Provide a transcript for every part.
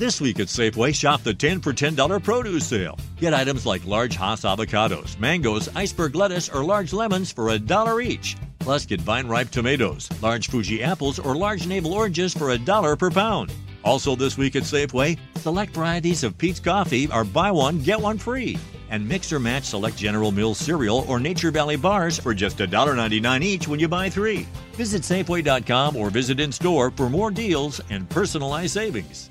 This week at Safeway, shop the 10 for $10 produce sale. Get items like large Hass avocados, mangoes, iceberg lettuce, or large lemons for a dollar each. Plus, get vine ripe tomatoes, large Fuji apples, or large navel oranges for a dollar per pound. Also, this week at Safeway, select varieties of Pete's Coffee are buy one, get one free. And mix or match select General Mills cereal or Nature Valley bars for just $1.99 each when you buy three. Visit Safeway.com or visit in store for more deals and personalized savings.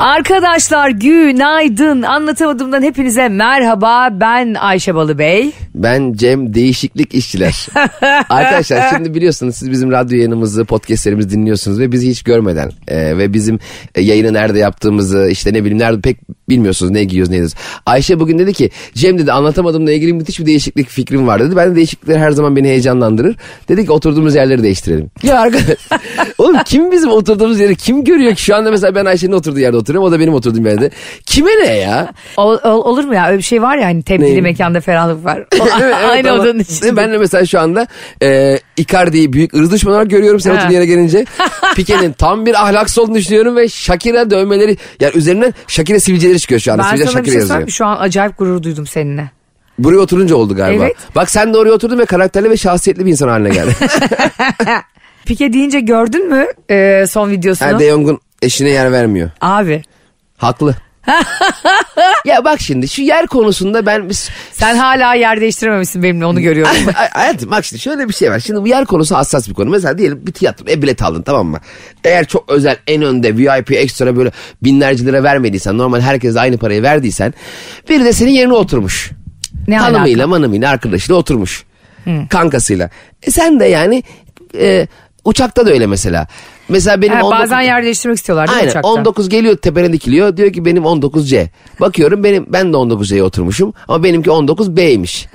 Arkadaşlar günaydın. Anlatamadığımdan hepinize merhaba. Ben Ayşe Balıbey. Ben Cem Değişiklik İşçiler. Arkadaşlar şimdi biliyorsunuz siz bizim radyo yayınımızı, podcastlerimizi dinliyorsunuz ve bizi hiç görmeden e, ve bizim e, yayını nerede yaptığımızı işte ne bileyim nerede pek bilmiyorsunuz ne giyiyoruz ne ediyoruz. Ayşe bugün dedi ki Cem dedi anlatamadığımla ilgili müthiş bir değişiklik fikrim var dedi. Ben de değişiklikler her zaman beni heyecanlandırır. Dedi ki oturduğumuz yerleri değiştirelim. Ya arkadaş oğlum kim bizim oturduğumuz yeri kim görüyor ki şu anda mesela ben Ayşe'nin oturduğu yerde oturuyorum o da benim oturduğum yerde. Kime ne ya? Ol- ol- olur mu ya öyle bir şey var ya hani tebdili Ne? mekanda ferahlık var. O- Evet, Aynı odanın içinde. Ben de mesela şu anda e, Icardi'yi büyük ırz düşmanı olarak görüyorum sen oturduğun yere gelince. Pike'nin tam bir ahlaksız olduğunu düşünüyorum ve Shakira dövmeleri yani üzerinden Shakira sivilceleri çıkıyor şu anda. ben Sivilce sana bir şey yazıyor. Şu an acayip gurur duydum seninle. Buraya oturunca oldu galiba. Evet. Bak sen de oraya oturdun ve karakterli ve şahsiyetli bir insan haline geldin. Pike deyince gördün mü e, son videosunu? Ha, De Jong'un eşine yer vermiyor. Abi Haklı. ya bak şimdi şu yer konusunda ben biz sen hala yer değiştirememişsin benimle onu görüyorum. Ay- Hayatım bak şimdi şöyle bir şey var. Şimdi bu yer konusu hassas bir konu. Mesela diyelim bir tiyatroya bilet aldın tamam mı? Eğer çok özel en önde VIP ekstra böyle binlerce lira vermediysen normal herkese aynı parayı verdiysen biri de senin yerine oturmuş. ne Hanımıyla alaka? manımıyla arkadaşıyla oturmuş. Kankasıyla. E sen de yani e, uçakta da öyle mesela. Mesela benim Ha, 19 bazen yer değiştirmek istiyorlar değil Aynen uçakta? 19 geliyor tepene dikiliyor diyor ki benim 19C. Bakıyorum benim ben de 19C'ye oturmuşum ama benimki 19B'ymiş.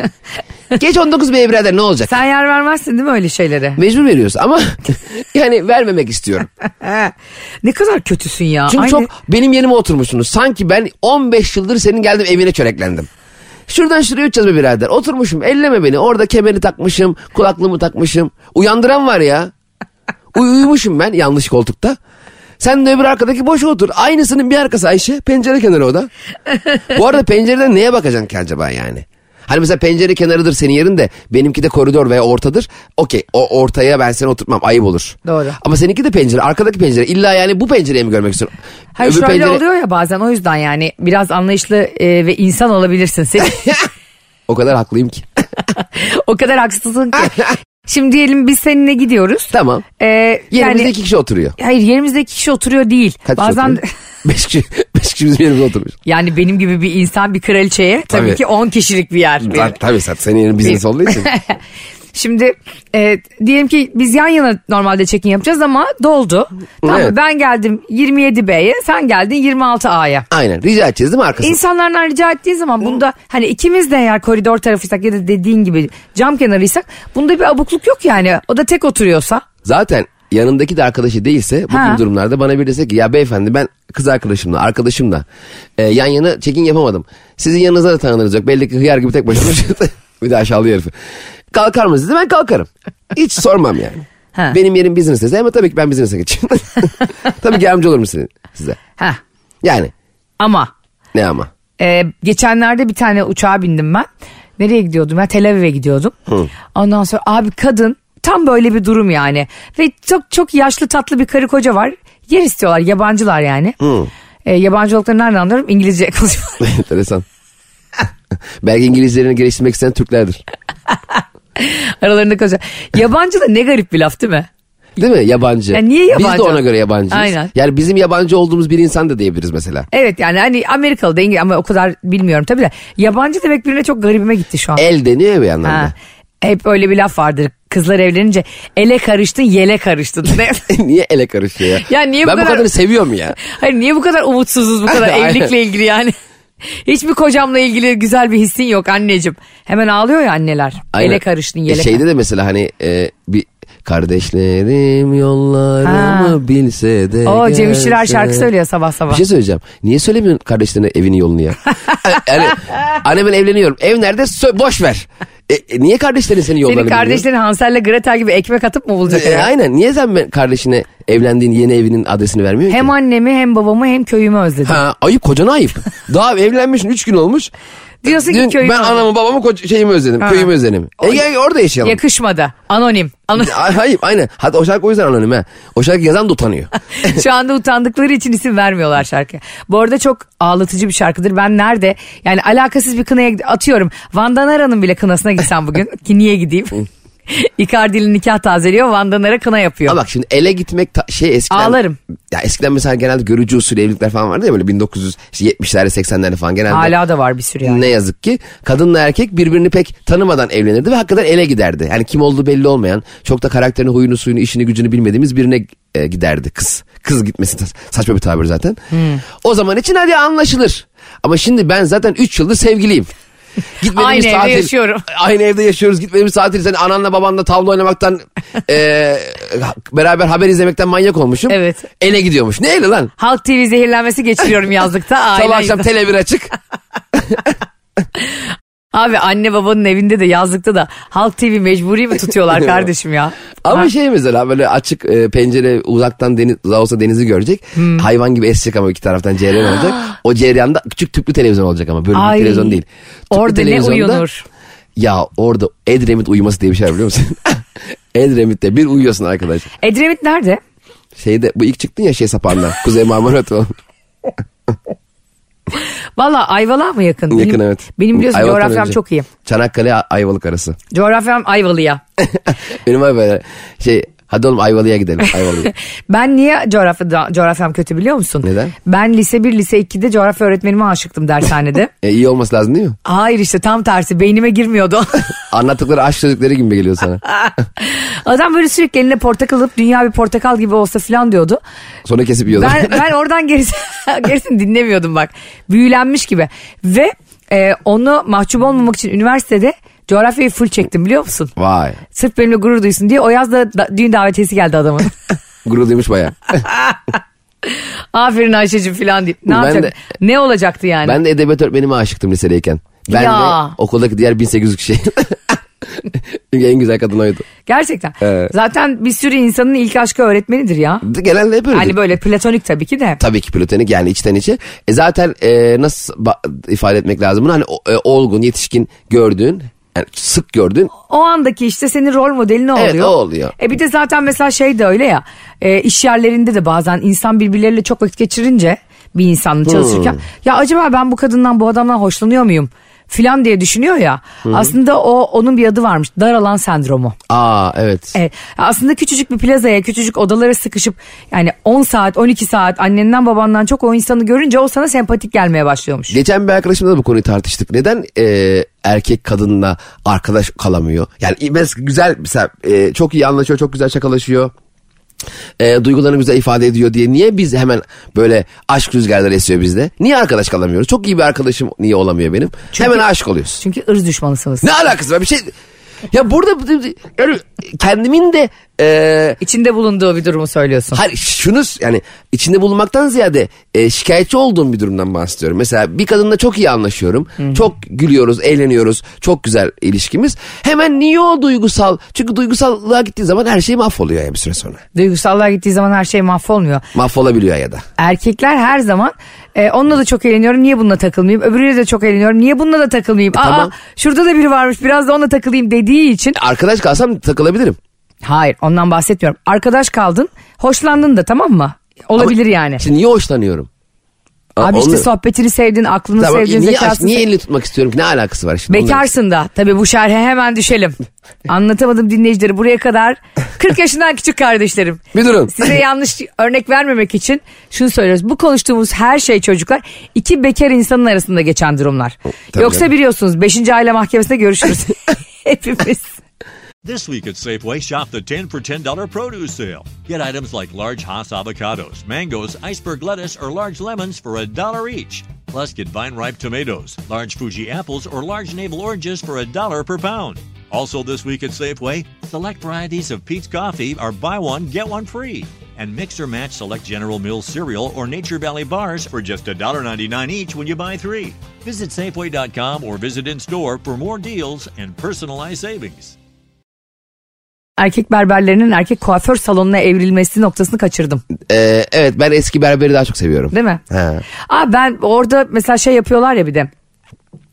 Geç 19B'ye birader ne olacak? Sen yer vermezsin değil mi öyle şeylere? Mecbur veriyoruz ama yani vermemek istiyorum. ne kadar kötüsün ya. Çünkü Aynı- çok benim yerime oturmuşsunuz. Sanki ben 15 yıldır senin geldim evine çöreklendim. Şuradan şuraya uçacağız be birader. Oturmuşum elleme beni. Orada kemeri takmışım, kulaklığımı takmışım. Uyandıran var ya. Uy uyumuşum ben yanlış koltukta. Sen de öbür arkadaki boş otur. Aynısının bir arkası Ayşe. Pencere kenarı o da. Bu arada pencereden neye bakacaksın ki acaba yani? Hani mesela pencere kenarıdır senin yerin de benimki de koridor veya ortadır. Okey o ortaya ben seni oturtmam ayıp olur. Doğru. Ama seninki de pencere arkadaki pencere. İlla yani bu pencereyi mi görmek istiyorsun? Hayır Öbür şöyle pencere- oluyor ya bazen o yüzden yani biraz anlayışlı e, ve insan olabilirsin. Sen O kadar haklıyım ki. o kadar haksızsın ki. Şimdi diyelim biz seninle gidiyoruz. tamam. Ee, Yerimizde yani, iki kişi oturuyor. Hayır yerimizde iki kişi oturuyor değil. Kaç bazen oturuyor? Beş kişi, beş kişi bizim yerimizde oturmuş. yani benim gibi bir insan bir kraliçeye tabii, Tabii. ki 10 kişilik bir yer. Ta- Tabii zaten senin yerin business olduğu için. Şimdi e, diyelim ki biz yan yana normalde check-in yapacağız ama doldu. Tamam? Evet. ben geldim 27B'ye sen geldin 26A'ya. Aynen rica edeceğiz değil mi arkasını? İnsanlardan rica ettiğin zaman bunda hani ikimiz de eğer koridor tarafıysak ya da dediğin gibi cam kenarıysak bunda bir abukluk yok yani. O da tek oturuyorsa. Zaten yanındaki de arkadaşı değilse bu Ha. gibi durumlarda bana bir dese ki ya beyefendi ben kız arkadaşımla arkadaşımla e, yan yana çekin yapamadım. Sizin yanınıza da tanınırız yok. Belli ki hıyar gibi tek başına bir de aşağılıyor herifi. Kalkar mısınız ben kalkarım. Hiç sormam yani. Ha. Benim yerim business dese ama tabii ki ben business'e geçeyim. tabii ki yardımcı olurum size. size. Heh. Yani Ama ne ama. e, geçenlerde bir tane uçağa bindim ben. Nereye gidiyordum ya Tel Aviv'e gidiyordum. Ondan sonra abi kadın tam böyle bir durum yani. Ve çok çok yaşlı tatlı bir karı koca var. Yer istiyorlar yabancılar yani. E, yabancı olduklarını nereden anlıyorum? İngilizce konuşuyorlar. Enteresan. Belki İngilizlerini geliştirmek isteyen Türklerdir. Aralarında konuşuyor. Yabancı da ne garip bir laf değil mi? Değil mi? Yabancı. Ya niye Biz yabancı? de ona göre yabancıyız. Aynen. Yani bizim yabancı olduğumuz bir insan da diyebiliriz mesela. Evet yani hani Amerikalı da İngiliz ama o kadar bilmiyorum tabii de. Yabancı demek birine çok garibime gitti şu an. El deniyor bir anlamda. Ha. Hep öyle bir laf vardır. Kızlar evlenince ele karıştın yele karıştın. Niye ele karışıyor ya? Ya niye bu ben bu kadar- kadarını seviyorum ya. Hayır niye bu kadar umutsuzuz bu kadar evlilikle ilgili yani? Hiçbir kocamla ilgili güzel bir hissin yok anneciğim. Hemen ağlıyor ya anneler. Aynen. Ele karıştın E yele Şeyde de mesela hani e, bir Kardeşlerim yollarımı Ha. bilse de O Cem şarkı söylüyor sabah sabah. Bir şey söyleyeceğim. Niye söylemiyorsun kardeşlerine evinin yolunu ya? yani anne ben evleniyorum. Ev nerede? Sö- boş ver. E, e, niye kardeşlerin senin yollarını Senin kardeşlerin Hansel'le Gretel gibi ekmek atıp mı bulacak? E, eve? aynen. Niye sen ben kardeşine evlendiğin yeni evinin adresini vermiyorsun Hem ki? annemi hem babamı hem köyümü özledim. Ha, ayıp kocana ayıp. Daha evlenmişsin 3 gün olmuş. Diyorsun ki köyümü ben özledim. anamı babamı koç- şeyimi özledim. Ha. Köyümü özledim. E gel orada yaşayalım. Yakışmadı. Anonim. Ano- Ay- Hayır aynen. Hatta o şarkı o yüzden anonim ha. O şarkı yazan da utanıyor. Şu anda utandıkları için isim vermiyorlar şarkı. Bu arada çok ağlatıcı bir şarkıdır. Ben nerede yani alakasız bir kınaya atıyorum. Vandan Ara'nın bile kınasına gitsem bugün ki niye gideyim? Icardi'nin nikah tazeliyor Vandan Ara kına yapıyor. Ama bak şimdi ele gitmek ta- şey eskiden. Ağlarım. Ya eskiden mesela genelde görücü usulü evlilikler falan vardı ya böyle 1970'lerde 80'lerde falan genelde. Hala da var bir sürü yani. Ne yazık ki kadınla erkek birbirini pek tanımadan evlenirdi ve hakikaten ele giderdi. Yani kim olduğu belli olmayan, çok da karakterini, huyunu, suyunu, işini, gücünü bilmediğimiz birine e, giderdi kız. Kız gitmesi sa- saçma bir tabir zaten. Hmm. O zaman için hadi anlaşılır. Ama şimdi ben zaten 3 yıldır sevgiliyim. Gitmediğimiz Aynı evde yaşıyorum. Aynı evde yaşıyoruz. Gitmediğimiz tatil sen ananla babanla tavla oynamaktan e, beraber haber izlemekten manyak olmuşum. Evet. Ele gidiyormuş. Ne eli lan? Halk TV zehirlenmesi geçiriyorum yazlıkta. Sabah akşam tele bir açık. Abi anne babanın evinde de yazlıkta da Halk TV mecburi mi tutuyorlar kardeşim ya? Ama Ha. şey mesela böyle açık e, pencere uzaktan deniz olsa denizi görecek. Hmm. Hayvan gibi esecek ama iki taraftan cereyan olacak. O cereyanda küçük tüplü televizyon olacak ama böyle bir televizyon değil. Tüplü Orada ne uyunur? Ya orada Edremit uyuması diye bir şey var biliyor musun? Edremit'te bir uyuyorsun arkadaş. Edremit nerede? Şeyde bu ilk çıktın ya şey sapağından. Kuzey Marmara. Valla Ayvalık'a mı yakın? Yakın benim, evet. Benim biliyorsun Ayvalık'tan coğrafyam önce. çok iyi. Çanakkale Ayvalık arası. Coğrafyam Ayvalık'a. Benim böyle şey hadi oğlum Ayvalık'a gidelim Ayvalık'a. Ben niye coğrafya, coğrafyam kötü biliyor musun? Neden? Ben lise 1, lise 2'de coğrafya öğretmenime aşıktım dershanede. e, iyi olması lazım değil mi? Hayır işte tam tersi beynime girmiyordu. Anlattıkları aşk sözlükleri gibi geliyor sana. Adam böyle sürekli eline portakal alıp dünya bir portakal gibi olsa falan diyordu. Sonra kesip yiyorlar. Ben, ben oradan gerisi, gerisini dinlemiyordum bak. Büyülenmiş gibi. Ve e, onu mahcup olmamak için üniversitede coğrafyayı full çektim biliyor musun? Vay. Sırf benimle gurur duysun diye o yaz da, da düğün davetiyesi geldi adamın. Gurur duymuş baya. Aferin Ayşe'cim falan deyip. Ne Ben yapacak? de- Ne olacaktı yani? Ben de edebiyat öğretmenime aşıktım lisedeyken. Ben Ya. de okuldaki diğer 1800 kişi. Çünkü en güzel kadın oydu. Gerçekten. Evet. Zaten bir sürü insanın ilk aşkı öğretmenidir ya. Genelde hep öyle. Hani böyle platonik tabii ki de. Tabii ki platonik yani içten içe. E zaten e, nasıl ifade etmek lazım bunu? Hani o- e, olgun, yetişkin gördüğün, yani sık gördüğün. O andaki işte senin rol modelin o Evet, oluyor. o oluyor. E bir de zaten mesela şey de öyle ya. E, iş yerlerinde de bazen insan birbirleriyle çok vakit geçirince bir insanla çalışırken. Hmm. Ya acaba ben bu kadından bu adamdan hoşlanıyor muyum? Filan diye düşünüyor ya. Aslında o onun bir adı varmış. Dar alan sendromu. Aa evet. Evet. Aslında küçücük bir plazaya, küçücük odalara sıkışıp yani 10 saat, 12 saat annenden babandan çok o insanı görünce o sana sempatik gelmeye başlıyormuş. Geçen bir arkadaşımla da bu konuyu tartıştık. Neden e, erkek kadınla arkadaş kalamıyor? Yani mesela güzel mesela e, çok iyi anlaşıyor, çok güzel şakalaşıyor. E, duygularını güzel ifade ediyor diye niye biz hemen böyle aşk rüzgarları esiyor bizde? Niye arkadaş kalamıyoruz? Çok iyi bir arkadaşım niye olamıyor benim? hemen aşık oluyoruz. Çünkü ırz düşmanısınız. Ne alakası var bir şey? Ya burada yani kendimin de e, İçinde bulunduğu bir durumu söylüyorsun. Hayır şunu yani içinde bulunmaktan ziyade e, şikayetçi olduğum bir durumdan bahsediyorum. Mesela bir kadınla çok iyi anlaşıyorum. Çok gülüyoruz, eğleniyoruz. Çok güzel ilişkimiz. Hemen niye o duygusal? Çünkü duygusallığa gittiği zaman her şey mahvoluyor ya bir süre sonra. Duygusallığa gittiği zaman her şey mahvolmuyor. Mahvolabiliyor ya da. Erkekler her zaman e, onunla da çok eğleniyorum. Niye bununla takılmayayım? Öbürüyle de çok eğleniyorum. Niye bununla da takılmayayım? Aa tamam. şurada da biri varmış. Biraz da onunla takılayım dediği için Arkadaş kalsam takılabilirim. hayır ondan bahsetmiyorum. Arkadaş kaldın hoşlandın da tamam mı? Olabilir Ama yani. Şimdi niye hoşlanıyorum? Abi işte sohbetini sevdin aklını Tamam, sevdin niye, zekasını niye elini tutmak istiyorum ki? Ne alakası var şimdi? Bekarsın da tabii bu şerhe hemen düşelim. Anlatamadım dinleyicileri buraya kadar 40 yaşından küçük kardeşlerim. Bir durun. Size yanlış örnek vermemek için şunu söylüyoruz. Bu konuştuğumuz her şey çocuklar iki bekar insanın arasında geçen durumlar. Tabii Yoksa canım. biliyorsunuz 5. aile mahkemesinde görüşürüz. Hepimiz. This week at Safeway, shop the 10 for $10 produce sale. Get items like large Hass avocados, mangoes, iceberg lettuce, or large lemons for a dollar each. Plus, get vine ripe tomatoes, large Fuji apples, or large navel oranges for a dollar per pound. Also, this week at Safeway, select varieties of Pete's Coffee are buy one, get one free. And mix or match select General Mills cereal or Nature Valley bars for just $1.99 each when you buy three. Visit Safeway.com or visit in store for more deals and personalized savings. Erkek berberlerinin erkek kuaför salonuna evrilmesi noktasını kaçırdım. Ee, evet ben eski berberi daha çok seviyorum. Değil mi? He. Aa, ben orada mesela şey yapıyorlar ya bir de.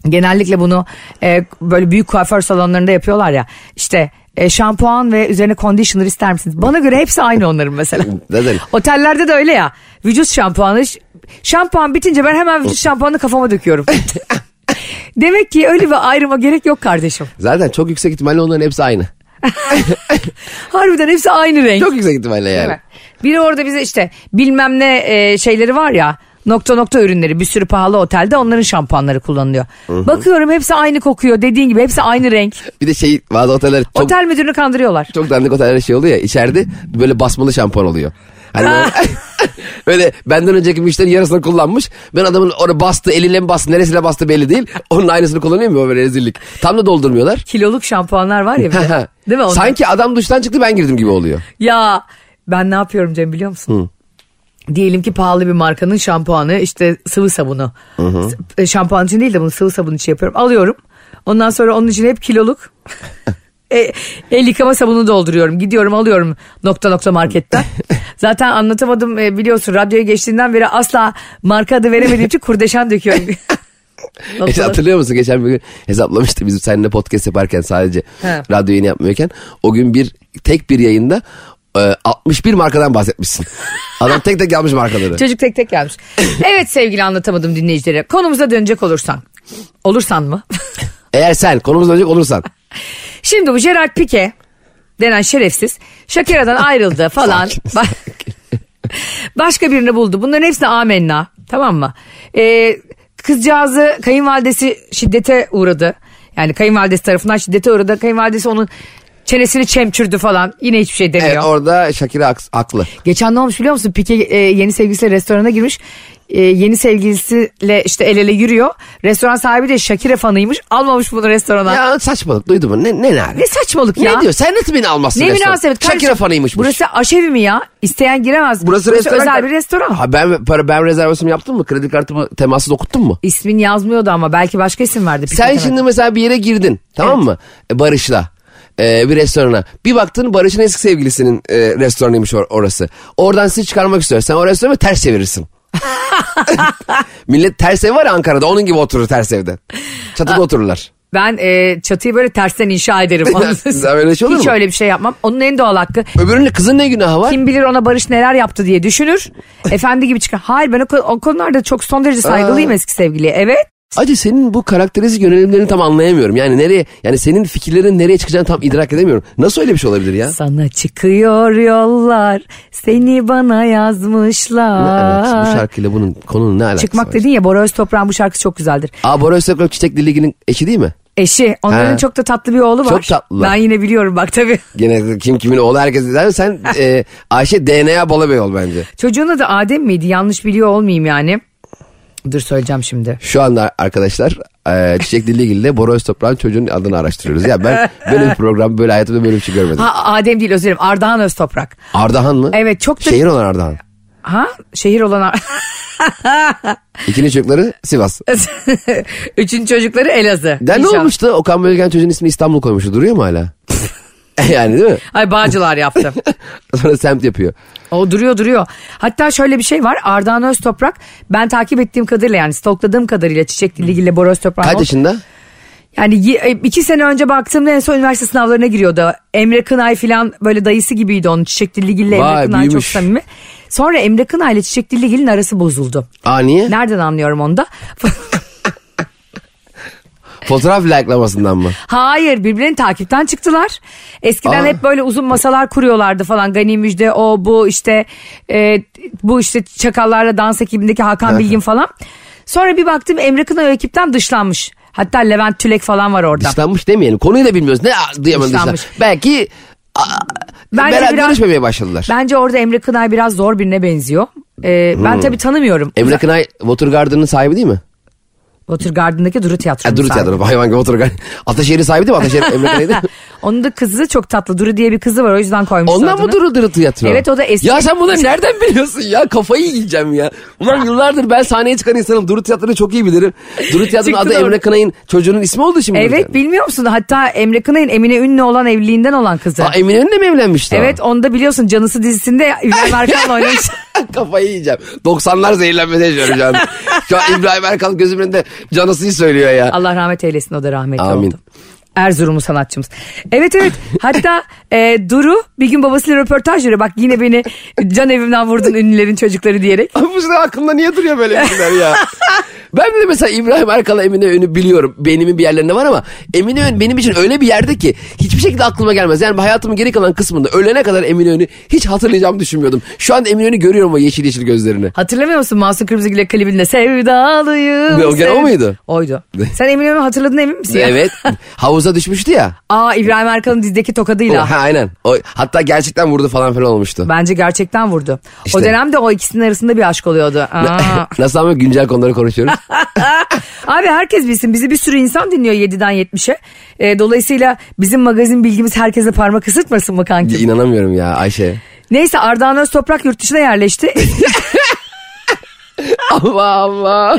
Genellikle bunu e, böyle büyük kuaför salonlarında yapıyorlar ya. İşte e, şampuan ve üzerine conditioner ister misiniz? Bana göre hepsi aynı onların mesela. Neden? Otellerde de öyle ya. Vücut şampuanı. Şampuan bitince ben hemen vücut şampuanını kafama döküyorum. Demek ki öyle bir ayrıma gerek yok kardeşim. Zaten çok yüksek ihtimalle onların hepsi aynı. Harbiden hepsi aynı renk. Çok yüksek ihtimalle Değil yani. mi? Biri orada bize işte bilmem ne e, şeyleri var ya nokta nokta ürünleri bir sürü pahalı otelde onların şampuanları kullanılıyor. Bakıyorum hepsi aynı kokuyor dediğin gibi hepsi aynı renk. Bir de şey bazı oteller çok, Otel müdürünü kandırıyorlar. çok dandik otellerde şey oluyor ya içeride böyle basmalı şampuan oluyor. Hani böyle, benden önceki müşteri yarısını kullanmış. Ben adamın oraya bastı eliyle mi bastı neresiyle bastı belli değil. Onun aynısını kullanıyor mu böyle rezillik. Tam da doldurmuyorlar. Kiloluk şampuanlar var ya bir de. Değil mi? Onlar? Sanki adam duştan çıktı ben girdim gibi oluyor. Ya ben ne yapıyorum Cem biliyor musun? Diyelim ki pahalı bir markanın şampuanı işte sıvı sabunu. S- Şampuan için değil de bunu sıvı sabun için yapıyorum. Alıyorum. Ondan sonra onun için hep kiloluk. e, el yıkama sabunu dolduruyorum. Gidiyorum alıyorum nokta nokta marketten. Zaten anlatamadım e, biliyorsun radyoya geçtiğinden beri asla marka adı veremediğim için kurdeşen döküyorum. Noktalar. Hatırlıyor musun geçen bir gün hesaplamıştı bizim seninle podcast yaparken sadece He. radyo yayını yapmıyorken o gün bir tek bir yayında e, 61 markadan bahsetmişsin. Adam tek tek yapmış markaları. Çocuk tek tek gelmiş. Evet sevgili anlatamadım dinleyicilere. Konumuza dönecek olursan. Olursan mı? Eğer sen konumuz olacak olursan. Şimdi bu Gerard Pique denen şerefsiz Shakira'dan ayrıldı falan. Başka birini buldu. Bunların hepsine amenna. Tamam mı? Ee, kızcağızı kayınvalidesi şiddete uğradı. Yani kayınvalidesi tarafından şiddete uğradı. Kayınvalidesi onun çenesini çemçürdü falan. Yine hiçbir şey demiyor. Evet, orada Shakira haks- haklı. Geçen ne olmuş biliyor musun? Pike e, yeni sevgilisiyle restorana girmiş. E, yeni sevgilisiyle işte el ele yürüyor. Restoran sahibi de Shakira fanıymış. Almamış bunu restorana. Ya saçmalık duydun mu? Ne, ne, ne, Ne saçmalık ya. Ne diyor? Sen nasıl beni almazsın Ne restorana? münasebet. Shakira kardeşim. fanıymış. Burası aşevi mi ya? İsteyen giremez. Burası restoran. özel bir restoran. Ha, ben, para, ben rezervasyon yaptım mı? Kredi kartımı temassız okuttun mu? İsmin yazmıyordu ama belki başka isim verdi. Sen şimdi mesela bir yere girdin tamam mı? E, Barış'la e, bir restorana. Bir baktın Barış'ın eski sevgilisinin e, restoranıymış or- orası. Oradan sizi çıkarmak istiyor. Sen o restoranı ters çevirirsin. Millet ters ev var ya Ankara'da onun gibi oturur ters evde. Çatıda otururlar. Ben e, çatıyı böyle tersten inşa ederim. Öyle şey olur Hiç mu? öyle bir şey yapmam. Onun en doğal hakkı. Öbürünün kızın ne günahı var? Kim bilir ona Barış neler yaptı diye düşünür. Efendi gibi çıkar. Hayır ben o, o konularda çok son derece saygılıyım eski sevgiliye. Evet. Acı senin bu karakteristik yönelimlerini tam anlayamıyorum. Yani nereye yani senin fikirlerin nereye çıkacağını tam idrak edemiyorum. Nasıl öyle bir şey olabilir ya? Sana çıkıyor yollar seni bana Ne yazmışlar. alakası? Bu şarkıyla bunun konunun ne alakası Çıkmak var? dedin ya Bora Öztoprak'ın bu şarkısı çok güzeldir. Aa Bora Öztürk Çiçek Diligi'nin eşi değil mi? Eşi onların He. çok da tatlı bir oğlu var. Çok tatlılar. Ben yine biliyorum bak tabii. Gene kim kimin oğlu herkes. Yani sen e, Ayşe DNA Balabey ol bence. Çocuğun adı Adem miydi? Yanlış biliyor olmayayım yani. Dur söyleyeceğim şimdi. Şu anda arkadaşlar e, Çiçek Diligil'de Bora Öztoprak'ın çocuğun adını araştırıyoruz. Ya ben böyle bir program böyle hayatımda böyle bir şey görmedim. Ha Adem değil özür dilerim. Ardahan Öztoprak. Ardahan mı? Evet çok da... Şehir olan Ardahan. Ha şehir olan... İkinci çocukları Sivas. Üçüncü çocukları Elazığ. Ya ne olmuştu? Okan Bölgen çocuğun ismini İstanbul koymuştu. Duruyor mu hala? yani değil mi? Ay Bağcılar yaptı. Sonra semt yapıyor. O duruyor duruyor. Hatta şöyle bir şey var. Ardahan Öztoprak ben takip ettiğim kadarıyla yani stalkladığım kadarıyla Çiçek Dilli ile Bora Öztoprak. Kaç yaşında? Yani e, iki sene önce baktığımda en son üniversite sınavlarına giriyordu. Emre Kınay falan böyle dayısı gibiydi onun. Çiçek Dilligil ile Emre Kınay çok büyümüş. samimi. Sonra Emre Kınay ile Çiçek Dilligil'in arası bozuldu. Aa niye? Nereden anlıyorum onu da? Fotoğraf likelamasından mı? Hayır birbirlerini takipten çıktılar. Eskiden Aa. hep böyle uzun masalar kuruyorlardı falan. Gani Müjde o bu işte e, bu işte Çakallarla Dans ekibindeki Hakan Bilgin falan. Sonra bir baktım Emre Kınay o ekipten dışlanmış. Hatta Levent Tülek falan var orada. Dışlanmış demeyelim. Konuyu da bilmiyoruz. Ne duyamadım Dışlanmış. dışlan. Belki a, Bence beraber biraz- görüşmemeye başladılar. Bence orada Emre Kınay biraz zor birine benziyor. Ee, Ben tabii tanımıyorum. Emre Kınay Watergarden'ın sahibi değil mi? Watergarden'daki Duru Tiyatrosu'nun Ha, Duru sahibi. tiyatro hayvan gibi otur. Ataşehir'in sahibi değil mi? Ataşehir Emre Kaya'ydı. Onun da kızı çok tatlı. Duru diye bir kızı var o yüzden koymuşlar Ondan adını. mı Duru Duru tiyatro? Evet, o da eski- Ya sen bunları nereden biliyorsun ya? Kafayı yiyeceğim ya. Ulan yıllardır ben sahneye çıkan insanım. Duru tiyatroyu çok iyi bilirim. Duru tiyatronun adı. Emre Kınay'ın çocuğunun ismi oldu şimdi. Evet bilmiyor musun? Hatta Emre Kınay'ın Emine Ünlü olan evliliğinden olan kızı. Aa, Eminönü'nde mi evlenmişti? Evet onu da biliyorsun Canısı dizisinde İbrahim Erkan oynamış. Kafayı yiyeceğim. 90'lar zehirlenmesi yaşıyorum şu an. Şu an İbrahim Erkal gözümün önünde canısıyı söylüyor ya. Allah rahmet eylesin o da rahmetli Amin. oldu. Erzurumlu sanatçımız. Evet evet hatta e, Duru bir gün babasıyla röportaj veriyor. Bak yine beni can evimden vurdun ünlülerin çocukları diyerek. Abi bu aklımda niye duruyor böyle şeyler ya? Ben de mesela İbrahim Erkal'la Eminönü biliyorum. Beynimin bir yerlerinde var ama Eminönü benim için öyle bir yerde ki hiçbir şekilde aklıma gelmez. Yani hayatımın geri kalan kısmında ölene kadar Eminönü hiç hatırlayacağımı düşünmüyordum. Şu an Eminönü görüyorum o yeşil yeşil gözlerini. Hatırlamıyor musun Mahsun Kırmızıgül'e klibinde sevdalıyım. Ne, o gene o muydu? Oydu. Sen Eminönü hatırladın emin misin? ya? evet. Havuza düşmüştü ya. Aa İbrahim Erkan'ın dizdeki O, tokadıyla. ha aynen. O, hatta gerçekten vurdu falan filan olmuştu. Bence gerçekten vurdu. İşte. O dönemde o ikisinin arasında bir aşk oluyordu. Aa. Nasıl ama güncel konuları konuşuyoruz. Abi herkes bilsin bizi bir sürü insan dinliyor 7'den 70'e. Ee, dolayısıyla bizim magazin bilgimiz herkese parmak ısıtmasın mı kanki? İnanamıyorum ya Ayşe. Neyse Ardahan Öztoprak yurt dışına yerleşti. Allah Allah.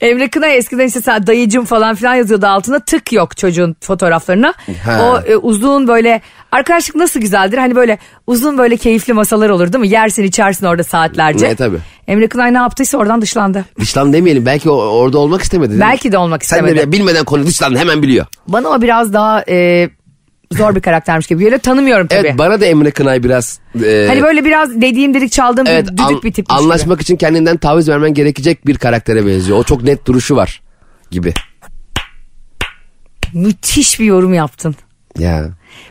Emre Kınay eskiden işte sen dayıcım falan filan yazıyordu altına tık yok çocuğun fotoğraflarına. Ha. O e, uzun böyle arkadaşlık nasıl güzeldir hani böyle uzun böyle keyifli masalar olur değil mi? Yersin içersin orada saatlerce. Ne, tabii. Emre Kınay ne yaptıysa oradan dışlandı. Dışlan demeyelim. Belki o, orada olmak istemedi. Belki de olmak Sen de istemedi. bilmeden konu dışlandı hemen biliyor. Bana o biraz daha e, zor bir karaktermiş gibi geliyor. Tanımıyorum tabii. Evet bana da Emre Kınay biraz... e, Hani böyle biraz dediğim dedik çaldığım evet, düdük an- bir tipmiş Anlaşmak için kendinden taviz vermen gerekecek bir karaktere benziyor. O çok net duruşu var gibi. gibi. Müthiş bir yorum yaptın. Ya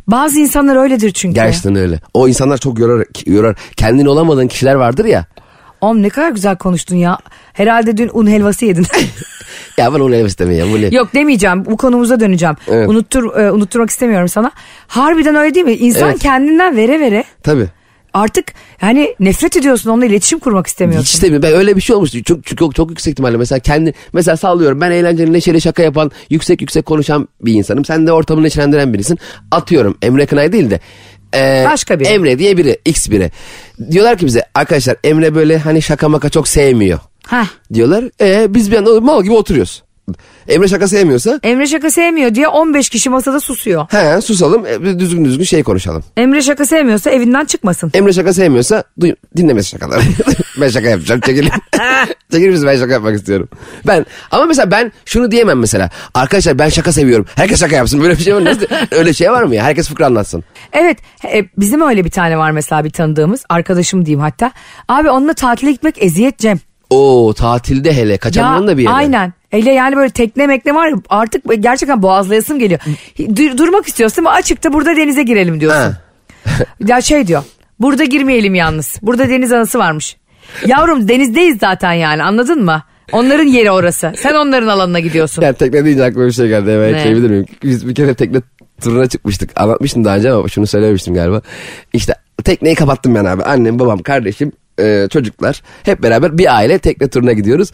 Bazı insanlar öyledir çünkü. gerçekten öyle. O insanlar çok yorar, yorar. Kendin olamadığın kişiler vardır ya. Oğlum ne kadar güzel konuştun ya. Herhalde dün un helvası yedin. Ya ben onu evet istemeyeyim. Bu ne? Yok demeyeceğim. Bu konumuza döneceğim. Evet. Unuttur, e, unutturmak istemiyorum sana. Harbiden öyle değil mi? İnsan Evet. kendinden vere vere Tabii. artık yani nefret ediyorsun onunla iletişim kurmak istemiyorsun. Hiç istemiyorum. Ben öyle bir şey olmuştu. Çok, çok, çok, çok yüksek ihtimalle. Mesela kendi, mesela sallıyorum ben eğlenceli neşeli şaka yapan, yüksek yüksek konuşan bir insanım. Sen de ortamı neşelendiren birisin. Atıyorum Emre Kınay değil de. E, Başka biri. Emre diye biri, X biri. Diyorlar ki bize arkadaşlar Emre böyle hani şaka maka çok sevmiyor. Heh. Diyorlar. E biz bir anda mal gibi oturuyoruz. Emre şaka sevmiyorsa Emre şaka sevmiyor diye 15 kişi masada susuyor. he susalım e, düzgün düzgün şey konuşalım. Emre şaka sevmiyorsa evinden çıkmasın. Emre şaka sevmiyorsa duy, dinlemesin şakaları. ben şaka yapacağım çekilin. çekilin misin ben şaka yapmak istiyorum. Ben ama mesela ben şunu diyemem mesela. Arkadaşlar ben şaka seviyorum. Herkes şaka yapsın. Böyle bir şey var. Nasıl, öyle şey var mı ya? Herkes fıkra anlatsın. Evet e, bizim öyle bir tane var mesela bir tanıdığımız arkadaşım diyeyim hatta. Abi onunla tatile gitmek eziyet Cem. Oo tatilde hele kaçamıyorsun da bir yere. Aynen. Hele yani böyle tekne mekne var ya artık gerçekten boğazlayasım geliyor. Dur- durmak istiyorsun ama açıkta burada denize girelim diyorsun. Ya şey diyor burada girmeyelim yalnız. Burada deniz anası varmış. Yavrum denizdeyiz zaten yani anladın mı? Onların yeri orası. Sen onların alanına gidiyorsun. Yani tekne deyince aklıma bir şey geldi. Evet, Ne? ekleyebilir miyim? Biz bir kere tekne turuna çıkmıştık. Anlatmıştım daha önce ama şunu söylemiştim galiba. İşte tekneyi kapattım ben abi. Annem, babam, kardeşim, e, çocuklar hep beraber bir aile tekne turuna gidiyoruz.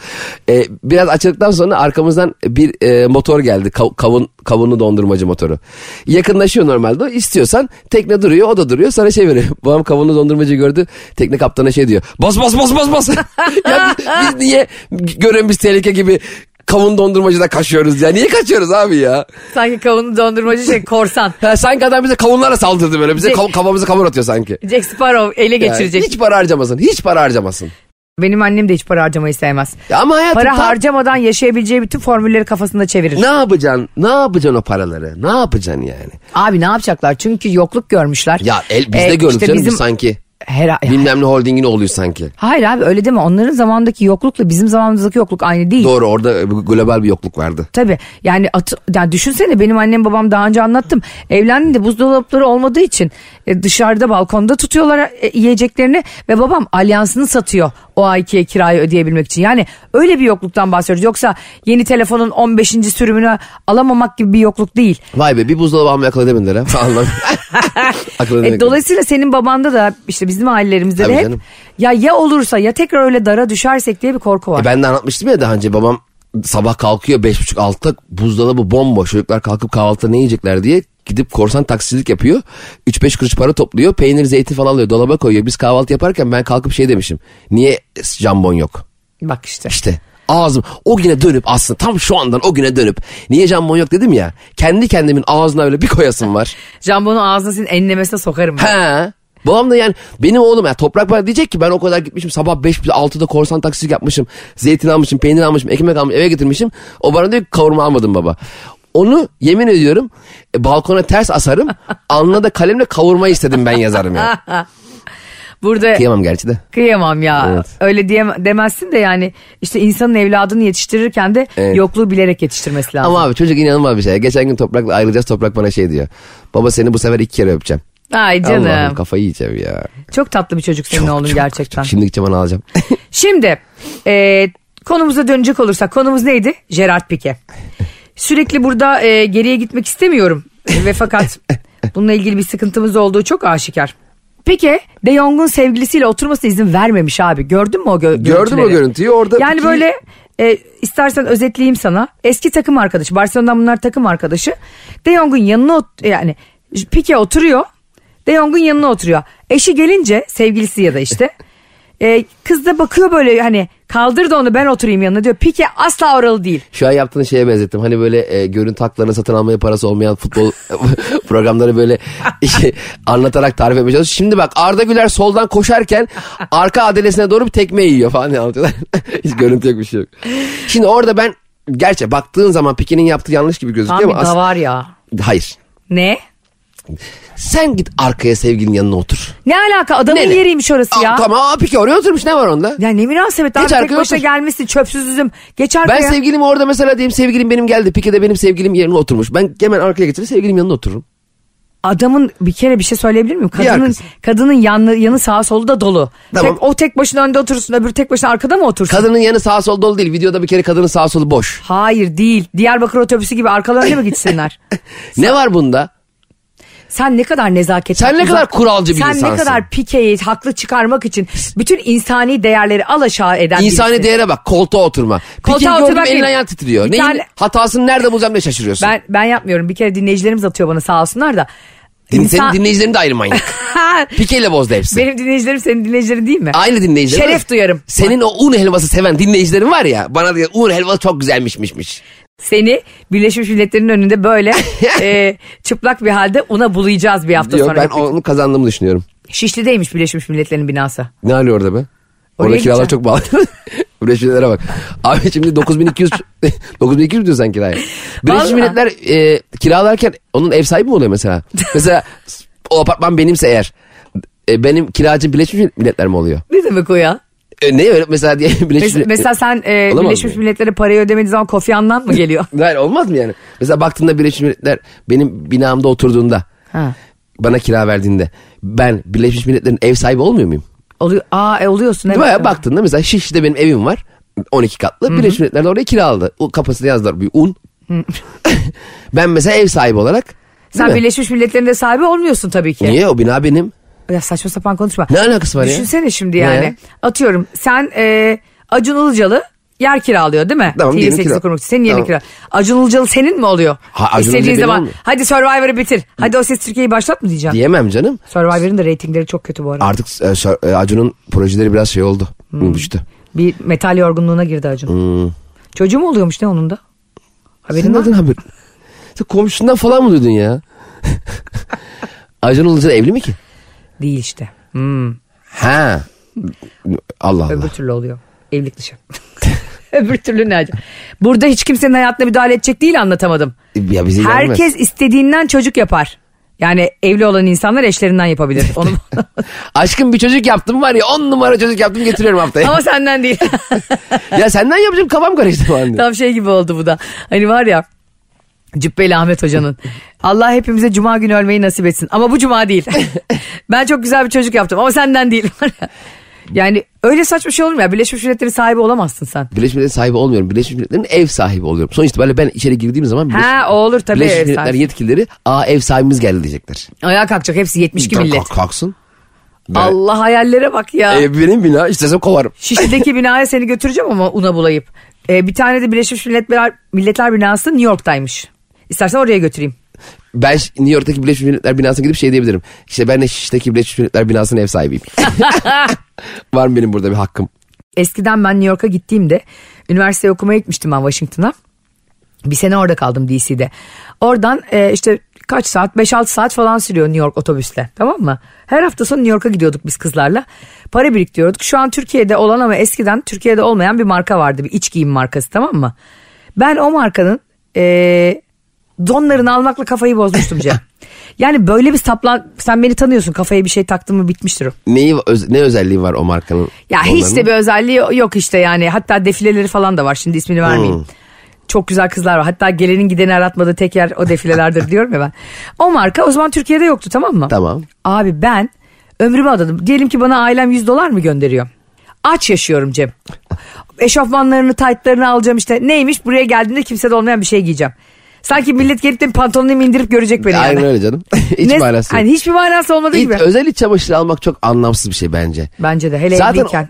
E, biraz açıldıktan sonra arkamızdan bir e, motor geldi. Kav- kavun kavunlu dondurmacı motoru. Yakınlaşıyor normalde. İstiyorsan tekne duruyor, o da duruyor. Sana şey veriyor. Babam kavunlu dondurmacıyı gördü. Tekne kaptanı şey diyor. Bas bas bas bas bas. ya biz, biz niye gören tehlike gibi kavun dondurmacıda kaçıyoruz ya? Niye kaçıyoruz abi ya? Sanki kavunu dondurmacı şey korsan. Ha, sanki adam bize kavunlarla saldırdı böyle. Bize kav- kafamıza kavun atıyor sanki. Jack Sparrow ele geçirecek. hiç para harcamasın. Hiç para harcamasın. Benim annem de hiç para harcamayı sevmez. Ya ama hayatım Para tam- harcamadan yaşayabileceği bütün formülleri kafasında çevirir. Ne yapacaksın? Ne yapacaksın o paraları? Ne yapacaksın yani? Abi ne yapacaklar? Çünkü yokluk görmüşler. Ya el, biz Ee, de gördük işte bizim- biz sanki. Her, Bilmem ne holdingin oluyor sanki. Hayır abi öyle deme. Onların zamandaki yoklukla bizim zamanımızdaki yokluk aynı değil. Doğru orada global bir yokluk vardı. Tabii yani, atı, yani düşünsene benim annem babam daha önce anlattım. Evlendiğinde buzdolapları olmadığı için dışarıda balkonda tutuyorlar e, yiyeceklerini ve babam alyansını satıyor o aykiye kirayı ödeyebilmek için. Yani öyle bir yokluktan bahsediyoruz. Yoksa yeni telefonun 15. sürümünü alamamak gibi bir yokluk değil. Vay be bir buzdolabı almaya akıl. Allah. akıl E, dolayısıyla senin babanda da işte bizim ailelerimizde Tabii de hep canım. ya ya olursa ya tekrar öyle dara düşersek diye bir korku var. E ben de anlatmıştım ya daha önce babam sabah kalkıyor beş buçuk altta buzdolabı bomboş. Çocuklar kalkıp kahvaltıda ne yiyecekler diye gidip korsan taksicilik yapıyor. 3-5 kuruş para topluyor. Peynir, zeytin falan alıyor. Dolaba koyuyor. Biz kahvaltı yaparken ben kalkıp şey demişim. Niye jambon yok? Bak işte. İşte ağzım o güne dönüp aslında tam şu andan o güne dönüp niye jambon yok dedim ya. Kendi kendimin ağzına öyle bir koyasım var. Jambonu ağzına senin enlemesine sokarım. ben. He. Babam da yani benim oğlum ya toprak var diyecek ki ben o kadar gitmişim sabah 5 6'da korsan taksicilik yapmışım. Zeytin almışım, peynir almışım, ekmek almışım, eve getirmişim. O bana diyor ki kavurma almadım baba. Onu yemin ediyorum e, balkona ters asarım. alnına da kalemle kavurma istedim ben yazarım ya. Burada Kıyamam gerçi de. kıyamam ya. Evet. Öyle diyem demezsin de yani işte insanın evladını yetiştirirken de Evet. yokluğu bilerek yetiştirmesi lazım. Ama abi çocuk inanılmaz bir şey. Geçen gün toprakla ayrılacağız toprak bana şey diyor. Baba seni bu sefer iki kere öpeceğim. Ay canım. Allah'ım kafayı yiyeceğim ya. Çok tatlı bir çocuk senin oğlun gerçekten. Şimdi gideceğim onu alacağım. Şimdi e, konumuza dönecek olursak konumuz neydi? Gerard Pique. Sürekli burada e, geriye gitmek istemiyorum E, ve fakat bununla ilgili bir sıkıntımız olduğu çok aşikar. Pique De Jong'un sevgilisiyle oturmasına izin vermemiş abi. Gördün mü o gö- Gördüm görüntüleri? o görüntüyü orada. Yani Piqué- böyle e, istersen özetleyeyim sana. Eski takım arkadaşı Barcelona'dan bunlar takım arkadaşı. De Jong'un yanına ot- yani Pique oturuyor. De Jong'un yanına oturuyor. Eşi gelince sevgilisi ya da işte e, kız da bakıyor böyle hani kaldır da onu ben oturayım yanına diyor. Pique asla oralı değil. Şu an yaptığın şeye benzettim. Hani böyle e, görüntü haklarını satın almaya parası olmayan futbol programları böyle işte anlatarak tarif etmeye çalışıyor. Şimdi bak Arda Güler soldan koşarken arka adalesine doğru bir tekme yiyor falan anlatıyorlar. Hiç görüntü yok bir şey yok. Şimdi orada ben gerçi baktığın zaman Pique'nin yaptığı yanlış gibi gözüküyor Tam ama bir as- var ya. hayır. Ne? Sen git arkaya sevgilinin yanına otur. Ne alaka adamın Ne ne? yeriymiş orası ya. Aa, tamam Pique oraya oturmuş ne var onda? Ya ne münasebet abi Geç tek arkaya başına otur. gelmişsin çöpsüzüm. Geç Ben arkaya. sevgilim orada mesela diyeyim sevgilim benim geldi. Pique de benim sevgilim yerine oturmuş. Ben hemen arkaya geçip sevgilim yanına otururum. Adamın bir kere bir şey söyleyebilir miyim? Kadının kadının yanı, yanı sağa solu da dolu. Tamam. Tek, o tek başına önde otursun öbürü tek başına arkada mı otursun? Kadının yanı sağ sol dolu değil. Videoda bir kere kadının sağ solu boş. Hayır değil. Diyarbakır otobüsü gibi arkalarına mı gitsinler? Ne var bunda? Sen ne kadar nezaketli. Sen ne kadar kuralcı bir Sen insansın. ne kadar pikeyi haklı çıkarmak için bütün insani değerleri al aşağı eden İnsani birisin. değere bak. Koltuğa oturma. Koltuğa gördüm oturmak elin ayağın titriyor. Bir Neyin tane- hatasını nerede bulacağım ne şaşırıyorsun. Ben, ben yapmıyorum. Bir kere dinleyicilerimiz atıyor bana sağ olsunlar da. Din, İnsan- Senin dinleyicilerin de ayrı manyak. Pikeyle bozdu hepsi. Benim dinleyicilerim senin dinleyicilerin değil mi? Aynı dinleyicilerin. Şeref duyarım. Senin o un helvası seven dinleyicilerin var ya. Bana diyor un helvası çok güzelmişmişmiş. Seni Birleşmiş Milletler'in önünde böyle e, çıplak bir halde una bulayacağız bir hafta Diyor sonra. ben onu kazandığımı düşünüyorum. Şişli'deymiş Birleşmiş Milletler'in binası. Ne hali orada be? Orada kiralar çok pahalı. Birleşmiş Milletler'e bak. Abi şimdi 9200 9200 diyorsun sen kiraya. Birleşmiş. Milletler e, kiralarken onun ev sahibi mi oluyor mesela? mesela o apartman benimse eğer e, benim kiracım Birleşmiş Milletler mi oluyor? Ne demek o ya? E, ne öyle mesela diye Birleşmiş Mesela, mesela sen e, Olamaz Birleşmiş mı? Milletler'e parayı ödemediğin zaman Kofi Annan mı geliyor? Hayır olmaz mı yani? Mesela baktığında Birleşmiş Milletler benim binamda oturduğunda ha. bana kira verdiğinde ben Birleşmiş Milletler'in ev sahibi olmuyor muyum? Oluyor. Aa e, oluyorsun evet. Baya baktığında mesela Şişli'de benim evim var. 12 katlı. Birleşmiş Milletler de oraya kiraladı. O kapasite yazdılar bir un. ben mesela ev sahibi olarak. değil Sen mi? Birleşmiş Milletler'in de sahibi olmuyorsun tabii ki. Niye o bina benim? Ya saçma sapan konuşma. Ne alakası var ya? Düşünsene şimdi Ne? yani. Atıyorum sen e, Acun Ilıcalı yer kiralıyor değil mi? Tamam, diyelim TV8'de kira- kurmak için. Senin yerini Tamam. kira. Acun Ilıcalı senin mi oluyor? Ha, Acun İstediğin zaman hadi Survivor'ı bitir. Hadi o ses Türkiye'yi başlat mı diyeceğim. Diyemem canım. Survivor'ın da reytingleri çok kötü bu arada. Artık e, e, Acun'un projeleri biraz şey oldu. Düştü. Bir metal yorgunluğuna girdi Acun. Hmm. Çocuğu mu oluyormuş ne onun da? Haberin Senin adın haber. Sen komşundan falan mı duydun ya? Acun Ilıcalı evli mi ki? Değil işte. Hmm. Ha. Allah Allah. Öbür türlü oluyor. Evlilik dışı. Öbür türlü ne acaba? Burada hiç kimsenin hayatına müdahale edecek değil anlatamadım. Ya bizi ilgilenmez. Herkes istediğinden çocuk yapar. Yani evli olan insanlar eşlerinden yapabilir. Onu... Aşkım bir çocuk yaptım var ya on numara çocuk yaptım getiriyorum haftaya. Ama senden değil. ya senden yapacağım kafam karıştı. Tam şey gibi oldu bu da. Hani var ya Cübbeli Ahmet Hoca'nın. Allah hepimize cuma günü ölmeyi nasip etsin. Ama bu cuma değil. ben çok güzel bir çocuk yaptım ama senden değil. yani öyle saçma şey olur mu ya? Birleşmiş Milletler'in sahibi olamazsın sen. Birleşmiş Milletler'in sahibi olmuyorum. Birleşmiş Milletler'in ev sahibi oluyorum. Sonuç itibariyle ben içeri girdiğim zaman Birleşmiş, Ha o olur tabii. Birleşmiş Milletler sahibi. yetkilileri aa ev sahibimiz geldi diyecekler. Ayağa kalkacak hepsi 72 Kalk- millet. kalk- kalksın. Ben- Allah hayallere bak ya. E, benim bina istesem kovarım. Şişli'deki binaya seni götüreceğim ama una bulayıp. Ee, bir tane de Birleşmiş Milletler, Milletler binası New York'taymış. İstersen oraya götüreyim. Ben New York'taki Birleşmiş Milletler binasına gidip şey diyebilirim. İşte ben de Şiş'teki Birleşmiş Milletler binasının ev sahibiyim. Var mı benim burada bir hakkım? Eskiden ben New York'a gittiğimde üniversite okumaya gitmiştim ben Washington'a. Bir sene orada kaldım DC'de. Oradan e, işte kaç saat 5-6 saat falan sürüyor New York otobüsle tamam mı? Her hafta sonu New York'a gidiyorduk biz kızlarla. Para biriktiriyorduk. Şu an Türkiye'de olan ama eskiden Türkiye'de olmayan bir marka vardı. Bir iç giyim markası tamam mı? Ben o markanın e, donlarını almakla kafayı bozmuştum Cem. yani böyle bir saplan... Sen beni tanıyorsun kafaya bir şey taktın mı bitmiştir o. Neyi, öz- ne özelliği var o markanın? Ya hiç onların? de bir özelliği yok işte yani. Hatta defileleri falan da var. Şimdi ismini vermeyeyim. Çok güzel kızlar var. Hatta gelenin gideni aratmadığı tek yer o defilelerdir diyorum ya ben. O marka o zaman Türkiye'de yoktu tamam mı? Tamam. Abi ben ömrümü adadım. Diyelim ki bana ailem 100 dolar mı gönderiyor? Aç yaşıyorum Cem. Eşofmanlarını, taytlarını alacağım işte. Neymiş buraya geldiğimde kimsede olmayan bir şey giyeceğim. Sanki millet gelip de pantolonumu indirip görecek beni Aynen yani. öyle canım. Hiç Ne- manası yok. Hani hiçbir manası olmadığı gibi. özel iç çamaşırı almak çok anlamsız bir şey bence. Bence de hele Zaten evliyken.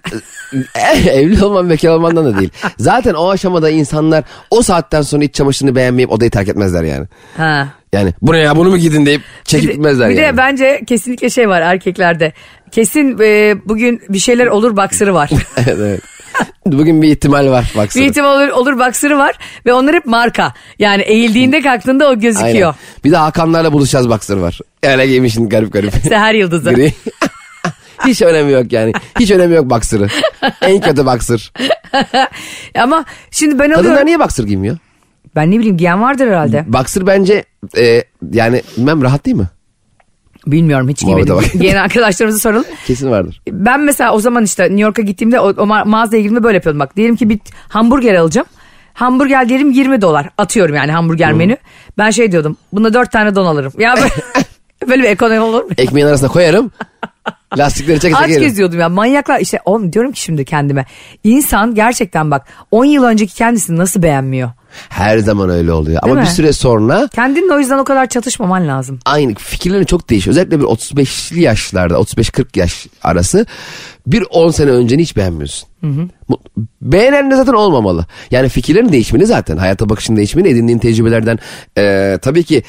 evli olman bekar olmandan da değil. Zaten o aşamada insanlar o saatten sonra iç çamaşırını beğenmeyip odayı terk etmezler yani. Ha. Yani bu ne ya bunu mu gidin deyip çekip Bir de- gitmezler bir yani. de bence kesinlikle şey var erkeklerde. Kesin e, bugün bir şeyler olur baksırı var. evet, evet. Bugün bir ihtimal var bir baksana. ihtimal olur, olur baksırı var ve onlar hep marka. Yani eğildiğinde kalktığında o gözüküyor. Aynen. Bir de Hakanlarla buluşacağız baksır var. Öyle giymişsin garip garip. Seher Yıldızı. Gri. Hiç önemi yok yani. Hiç önemi yok baksırı. En kötü baksır. Ama şimdi ben Kadınlar alıyorum. niye baksır giymiyor? Ben ne bileyim giyen vardır herhalde. Baksır bence e, yani bilmem rahat değil mi? Bilmiyorum hiç arada giymedim. Giyen arkadaşlarımıza soralım. Kesin vardır. Ben mesela o zaman işte New York'a gittiğimde o, o ma- mağazaya girdiğimde böyle yapıyordum. Bak diyelim ki bir hamburger alacağım. Hamburger diyelim 20 dolar. Atıyorum yani hamburger menü. Ben şey diyordum. Bunda 4 tane don alırım. Ya böyle, böyle bir ekonomi olur mu? Ekmeğin arasına koyarım. Lastikleri çeke Aç çeke yerim. geziyordum ya manyaklar işte oğlum diyorum ki şimdi kendime insan gerçekten bak 10 yıl önceki kendisini nasıl beğenmiyor. Her zaman öyle oluyor. Ama mi? bir süre sonra Kendinle o yüzden o kadar çatışmaman lazım. aynı fikirlerin çok değişiyor. Özellikle bir 35'li yaşlarda 35-40 yaş arası bir 10 sene önceni hiç beğenmiyorsun. Bu- Beğenen de zaten olmamalı. Yani fikirlerin değişmeni zaten hayata bakışın değişmeni edindiğin tecrübelerden e, tabii ki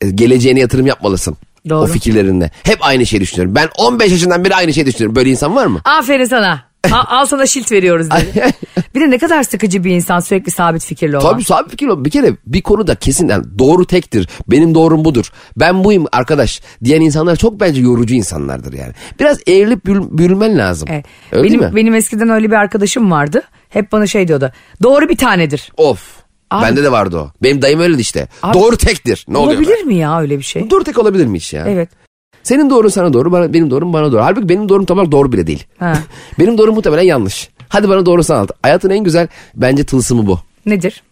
e, geleceğine yatırım yapmalısın. Doğru. O fikirlerinde. Hep aynı şeyi düşünüyorum. Ben 15 yaşından beri aynı şeyi düşünüyorum. Böyle insan var mı? Aferin sana. Al, al sana şilt veriyoruz dedi. bir de ne kadar sıkıcı bir insan sürekli sabit fikirli olan. Tabii sabit fikir ol. Bir kere bir konuda kesin yani doğru tektir. Benim doğrum budur. Ben buyum arkadaş diyen insanlar çok bence yorucu insanlardır yani. Biraz eğrilip bürül- bürülmen lazım. Evet. Öyle benim, değil mi? benim eskiden öyle bir arkadaşım vardı. Hep bana şey diyordu. Doğru bir tanedir. Of. Abi- Bende de vardı o. Benim dayım öyleydi işte. Abi- doğru tektir. Ne oluyor? Olabilir mi ya öyle bir şey? Doğru tek olabilir mi hiç ya? Evet. Senin doğrun sana doğru, bana, benim doğrum bana doğru. Halbuki benim doğrum tam doğru bile değil. Ha. benim doğrum muhtemelen yanlış. Hadi bana doğrusunu anlat. Hayatın en güzel bence tılsımı bu. Nedir?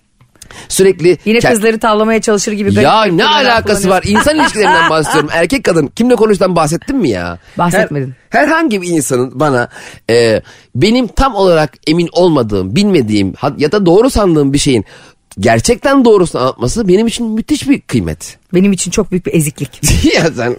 Sürekli Yine kızları tavlamaya çalışır gibi. Ya ne alakası var? İnsan ilişkilerinden bahsediyorum. Erkek kadın kimle konuştan bahsettin mi ya? Bahsetmedin. Her- herhangi bir insanın bana e, benim tam olarak emin olmadığım, bilmediğim ya da doğru sandığım bir şeyin gerçekten doğrusunu anlatması benim için müthiş bir kıymet. Benim için çok büyük bir eziklik. ya sen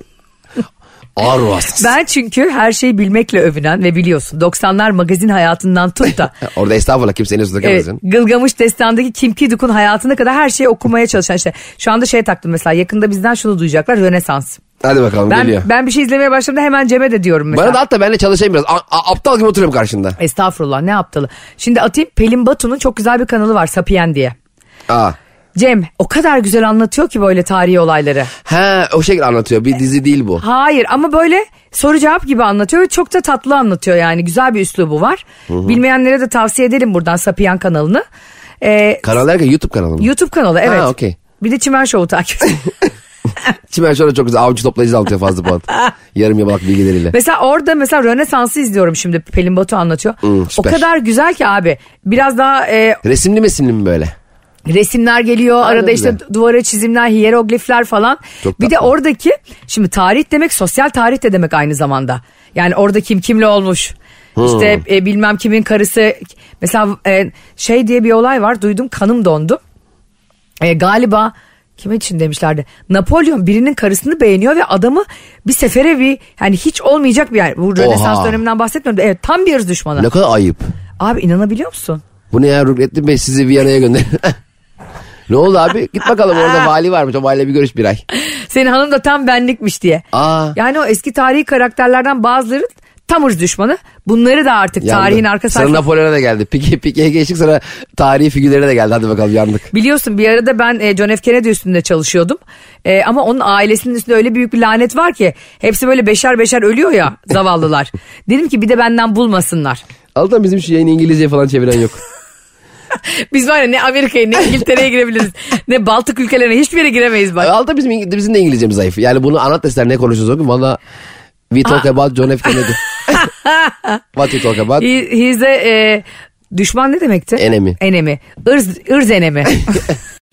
ağır hastası. Ben çünkü her şeyi bilmekle övünen ve biliyorsun 90'lar magazin hayatından tut da Orada estağfurullah kimsenin üstüne evet. Gılgamış Destan'daki Kim Ki-duk'un hayatına kadar her şeyi okumaya çalışan işte. Şu anda şey taktım mesela yakında bizden şunu duyacaklar Rönesans. Hadi bakalım Ben, geliyor. ben bir şey izlemeye başladığımda hemen Cem'e de diyorum mesela. Bana da at da benimle çalışayım biraz. A- a- aptal gibi oturuyorum karşında. Estağfurullah ne aptalı. Şimdi atayım Pelin Batu'nun çok güzel bir kanalı var Sapien diye. Aa. Cem o kadar güzel anlatıyor ki böyle tarihi olayları. Ha o şekilde anlatıyor. Bir dizi değil bu. Hayır ama böyle soru cevap gibi anlatıyor ve çok da tatlı anlatıyor yani güzel bir üslubu var. Bilmeyenlere de tavsiye edelim buradan Sapien kanalını. Ee, Kanal derken YouTube kanalı mı? YouTube kanalı evet. Ha, okey. Bir de Çimen Show'u takip edin. Çimen şöyle çok güzel avcı toplayıcı anlatıyor fazla Polat. Yarım yamalak bilgileriyle. Mesela orada mesela Rönesans'ı izliyorum şimdi Pelin Batu anlatıyor. o süper. kadar güzel ki abi. Biraz daha e, Resimli mesimli mi böyle? Resimler geliyor. arada işte güzel. duvara çizimler, hieroglifler falan. Çok bir de tatlı. oradaki şimdi tarih demek sosyal tarih de demek aynı zamanda. Yani orada kim kimle olmuş. İşte e, bilmem kimin karısı. Mesela e, şey diye bir olay var duydum kanım dondu. E, galiba Kime için demişlerdi. Napolyon birinin karısını beğeniyor ve adamı bir sefere bir yani hiç olmayacak bir yer. Bu Rönesans döneminden bahsetmiyorum. Evet tam bir ırz düşmanı. Ne kadar ayıp. Abi inanabiliyor musun? Bu ne ya Ruknettin Bey sizi Viyana'ya gönder. ne oldu abi? Git bakalım orada vali varmış. O valiyle bir görüş bir ay. Senin hanım da tam benlikmiş diye. Aa. Yani o eski tarihi karakterlerden bazıları tam ırz düşmanı. Bunları da artık Yandık. tarihin arka Sana sayfa... Napolyon'a da geldi. Pike, Pike'ye geçtik sonra tarihi figürlere de geldi. Hadi bakalım yandık. Biliyorsun bir arada ben e, John F. Kennedy üstünde çalışıyordum. E, ama onun ailesinin üstünde öyle büyük bir lanet var ki hepsi böyle beşer beşer ölüyor ya zavallılar. Dedim ki bir de benden bulmasınlar. Allah'tan bizim şu yayını İngilizce falan çeviren yok. Biz var ya ne Amerika'ya ne İngiltere'ye girebiliriz ne Baltık ülkelerine hiçbir yere giremeyiz bak. Allah'tan bizim, İng- bizim de İngilizcemiz zayıf. Yani bunu anlat deseler ne konuşuyoruz o gün. Valla we talk about John F. Kennedy. What you talk about? He, he's a, e, düşman ne demekti? Enemy. Enemy. Irz, ırz enemi.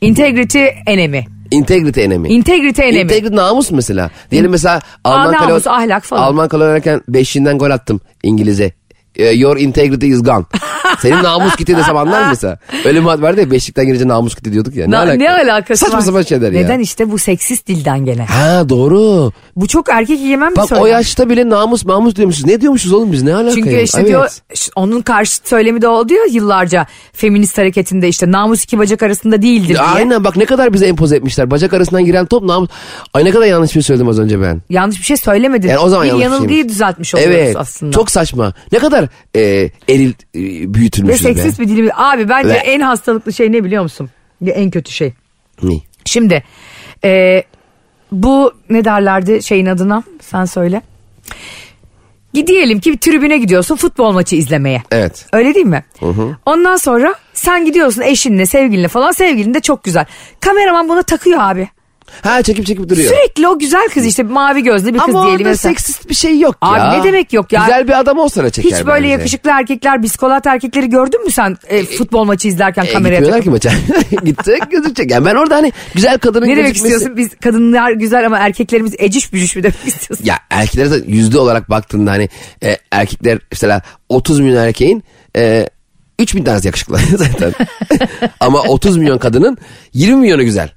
Integrity enemi. Integrity enemy. Integrity enemi. Integrity namus mesela. Diyelim mesela Alman kale, namus, ahlak falan. Alman kale oynarken beşiğinden gol attım İngilizce. E, Your integrity is gone. Senin namus gitti desem anlar mı mesela? Öyle bir vardı ya beşikten girince namus gitti diyorduk ya. Ne, Na- alaka? ne alakası Saçma var? sapan şeyler ya. Neden işte bu seksist dilden gene. Ha doğru. Bu çok erkek egemen bir Bak o yaşta bile namus namus diyormuşuz. Ne diyormuşuz oğlum biz ne alaka Çünkü ya? işte Evet. diyor onun karşı söylemi de oldu ya yıllarca feminist hareketinde işte namus iki bacak arasında değildir diye. Aynen bak ne kadar bize empoze etmişler. Bacak arasından giren top namus. Ay ne kadar yanlış bir şey söyledim az önce ben. Yanlış bir şey söylemedin. Yani o zaman bir yanlış bir yanılgıyı şeymiş. düzeltmiş oluyoruz Evet aslında. çok saçma. Ne kadar e, eril e, Ve büyütülmüşüz be. seksist bir dilimiz. Abi bence Ve- en hastalıklı şey ne biliyor musun? En kötü şey. Ne? Şimdi e, bu ne derlerdi şeyin adına sen söyle. Diyelim ki bir tribüne gidiyorsun futbol maçı izlemeye. Evet. Öyle değil mi? Ondan sonra sen gidiyorsun eşinle sevgilinle falan sevgilin de çok güzel. Kameraman buna takıyor abi. Ha çekip çekip duruyor. Sürekli o güzel kız işte mavi gözlü bir kız Ama diyelim mesela. seksist bir şey yok Abi ya. ne demek yok ya? Güzel bir adam olsana çeker Hiç böyle bence. yakışıklı erkekler, biskolat erkekleri gördün mü sen e, futbol maçı izlerken E, kameraya gitmiyorlar takıp? ki maça. Gidecek gözükecek. Yani ben orada hani güzel kadının Ne demek gözükmesi- istiyorsun? Biz kadınlar güzel ama erkeklerimiz eciş bücüş mü demek istiyorsun? Ya erkeklere de yüzde olarak baktığında hani e, erkekler mesela 30 milyon erkeğin e, 3 bin tanesi yakışıklı zaten. Ama 30 milyon kadının 20 milyonu güzel.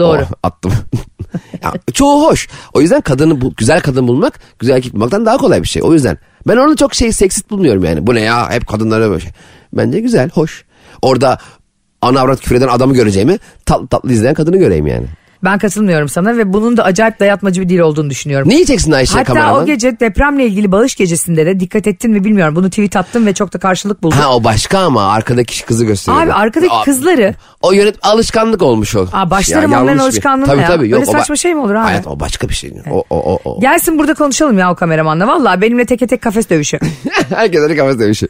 Doğru. Oh, attım. ya, çoğu hoş. O yüzden kadını bu güzel kadın bulmak güzel erkek bulmaktan daha kolay bir şey. O yüzden ben onu çok şey seksist bulmuyorum yani. Bu ne ya hep kadınlara böyle şey. Bence güzel, hoş. Orada ana avrat küfür adamı göreceğimi tatlı tatlı izleyen kadını göreyim yani. Ben katılmıyorum sana ve bunun da acayip dayatmacı bir dil olduğunu düşünüyorum. Ne yiyeceksin Ayşe Hatta kameraman? o gece depremle ilgili bağış gecesinde de dikkat ettin mi bilmiyorum. Bunu tweet attım ve çok da karşılık buldum. Ha o başka ama arkadaki kızı gösteriyor. Abi arkadaki Aa, kızları O yönet alışkanlık olmuş o. Aa, başlarım Ya, onların alışkanlığına tabii, ya. Tabii, Öyle yok, saçma şey mi olur abi? Hayat o başka bir şey. O, o, o, o. gelsin burada konuşalım ya o kameramanla. Valla benimle teke tek kafes dövüşü. Herkes öyle kafası demiş.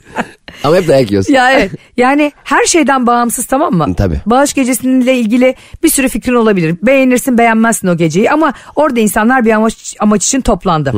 Ama hep dayak yiyorsun. ya evet yani her şeyden bağımsız tamam mı? Tabii. Bağış gecesiyle ilgili bir sürü fikrin olabilir. Beğenirsin beğenmezsin o geceyi ama orada insanlar bir amaç, amaç için toplandı.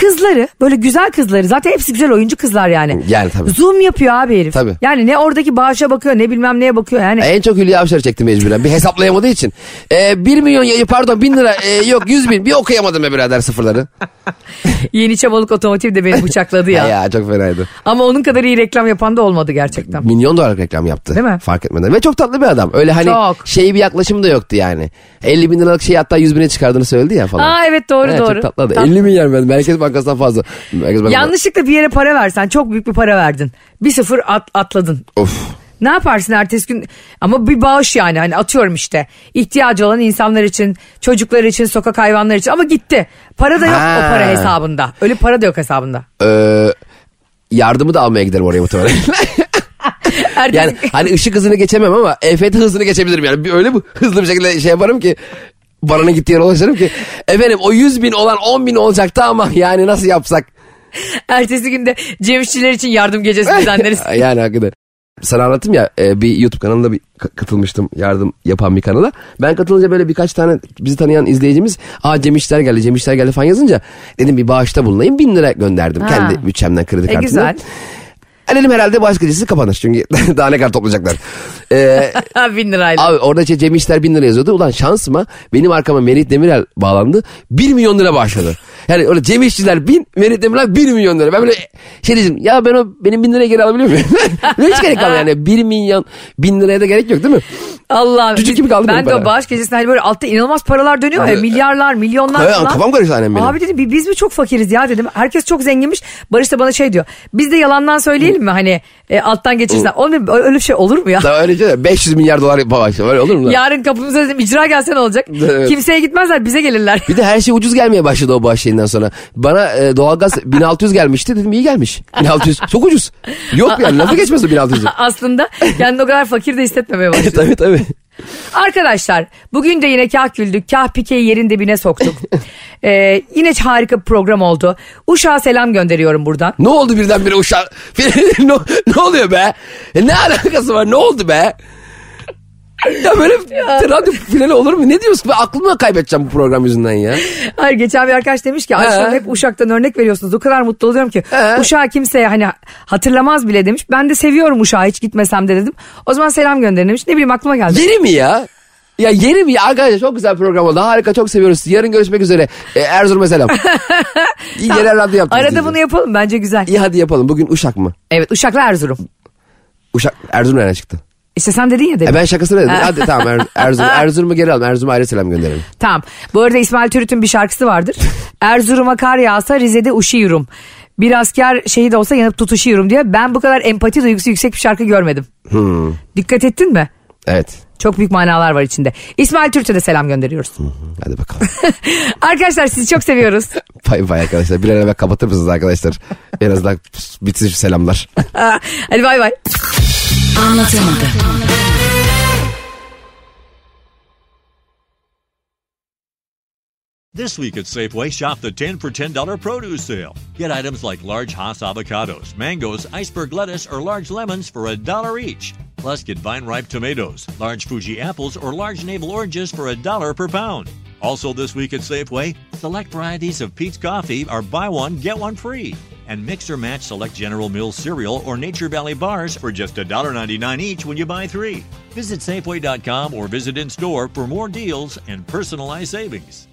Kızları böyle güzel kızları zaten hepsi güzel oyuncu kızlar yani. Yani tabii. Zoom yapıyor abi herif. Tabii. Yani ne oradaki bağışa bakıyor ne bilmem neye bakıyor yani. En çok Hülya Avşar'ı çekti mecburen. Bir hesaplayamadığı için. Ee, 1 milyon ya- pardon 1000 lira e, yok 100 bin bir okuyamadım be birader sıfırları. Yeni Çabalık Otomotiv de beni bıçakladı ya. ya. çok fenaydı. Ama onun kadar iyi reklam yapan da olmadı gerçekten. Milyon dolar reklam yaptı. Değil mi? Fark etmeden. Ve çok tatlı bir adam. Öyle hani Çok. şey bir yaklaşım da yoktu yani. 50 bin liralık şeyi hatta 100 bine çıkardığını söyledi ya falan. Aa evet doğru Evet, doğru. Çok tatlı. Tat- 50 milyar ben Merkez Bankası'ndan fazla. Merkez Bankası. Yanlışlıkla bir yere para versen çok büyük bir para verdin. Bir sıfır at, atladın. Of. Ne yaparsın ertesi gün? Ama bir bağış yani hani atıyorum işte. ihtiyacı olan insanlar için, çocuklar için, sokak hayvanları için ama gitti. Para da yok Ha. o para hesabında. Öyle para da yok hesabında. Ee, yardımı da almaya giderim oraya muhtemelen. Yani hani ışık hızını geçemem ama EFT hızını geçebilirim yani. Bir- Öyle bir hızlı bir şekilde şey yaparım ki paranın gittiği yere ulaşırım ki efendim o 100 bin olan 10 bin olacaktı ama yani nasıl yapsak? ertesi günde Cem İşçiler için yardım gecesi düzenleriz. yani hakikaten. Sana anlattım ya e, bir YouTube kanalında bir ka- katılmıştım yardım yapan bir kanala. Ben katılınca böyle birkaç tane bizi tanıyan izleyicimiz aa Cem İşler geldi Cem İşler geldi falan yazınca dedim bir bağışta bulunayım bin lira gönderdim Ha. kendi bütçemden kredi E, kartından. güzel. Dedim herhalde bağış gecesi kapanır çünkü daha ne kadar toplayacaklar. Ee, Bin lirayla. Abi orada işte Cem İşler bin lira yazıyordu. Ulan şansıma benim arkama Merih Demirel bağlandı. 1 milyon lira bağışladı. Yani öyle Cem İşçiler bin, Merit Demirel bir milyon lira. Ben böyle şey diyeceğim ya ben o benim bin liraya geri alabiliyor muyum? Hiç gerek kalmıyor yani bir milyon bin liraya da gerek yok değil mi? Allah'ım. Cücük gibi kaldı Ben de o bağış gecesinde hani böyle altta inanılmaz paralar dönüyor ya. Milyarlar, milyonlar Evet, falan. kafam karıştı annem benim. Abi dedim "bi- biz mi çok fakiriz ya dedim. Herkes çok zenginmiş. Barış da bana şey diyor. Biz de yalandan söyleyelim mi hani e, alttan geçirsen. Oğlum öyle bir şey olur mu ya? Daha öyle şey 500 milyar dolar bağış öyle olur mu? lan? Yarın kapımıza dedim icra gelse ne olacak? Evet. Kimseye gitmezler bize gelirler. Bir de her şey ucuz gelmeye başladı o bağış şeyinden sonra. Bana e, doğalgaz 1600 gelmişti dedim iyi gelmiş. 1600 çok ucuz. Yok yani lafı geçmez o 1600'ü. Aslında kendini o kadar fakir de hissetmemeye başladı. tabii tabii. Arkadaşlar bugün de yine kah güldük kah pikeyi yerin dibine soktuk. Ee, yine harika bir program oldu. Uşak'a selam gönderiyorum buradan. Ne oldu birdenbire uşak? ne, ne oluyor be? E, ne alakası var? Ne oldu be? Ya böyle radyo finali olur mu? Ne diyorsun? Ben aklımı kaybedeceğim bu program yüzünden ya. Hayır geçen bir arkadaş demiş ki Ayşe hep Uşak'tan örnek veriyorsunuz. O kadar mutlu oluyorum ki. He. Uşak'ı kimseye hani hatırlamaz bile demiş. Ben de seviyorum Uşak'ı hiç gitmesem de dedim. O zaman selam gönderin demiş. Ne bileyim aklıma geldi. Yeri mi ya? Ya yeri mi ya? Arkadaşlar çok güzel program oldu. Harika çok seviyoruz. Yarın görüşmek üzere. E, Erzurum'a selam. İyi genel radyo yaptınız. Arada siz de. bunu yapalım bence güzel. İyi hadi yapalım. Bugün Uşak mı? Evet Uşak'la Erzurum. Uşak Erzurum nereden çıktı? İşte sen dedin ya dedim. E ben şakasını dedim. Hadi tamam Er- Erzurum, Erzurum'u geri alalım. Erzurum'a ayrı selam gönderelim. Tamam. Bu arada İsmail Türüt'ün bir şarkısı vardır. Erzurum'a kar yağsa Rize'de uşuyorum. Bir asker şehit olsa yanıp tutuşuyorum diye. Ben bu kadar empati duygusu yüksek bir şarkı görmedim. Hmm. Dikkat ettin mi? Evet. Çok büyük manalar var içinde. İsmail Türk'e de selam gönderiyoruz. Hadi bakalım. Arkadaşlar sizi çok seviyoruz. Bay bay arkadaşlar. Bir an evvel kapatır mısınız arkadaşlar? En azından bitsin şu selamlar. Hadi bay bay. Anlatamadım. This week at Safeway, shop the 10 for $10 produce sale. Get items like large Haas avocados, mangoes, iceberg lettuce, or large lemons for a dollar each. Plus, get vine ripe tomatoes, large Fuji apples, or large navel oranges for a dollar per pound. Also, this week at Safeway, select varieties of Pete's Coffee are buy one, get one free. And mix or match select General Mills cereal or Nature Valley bars for just $1.99 each when you buy three. Visit Safeway.com or visit in store for more deals and personalized savings.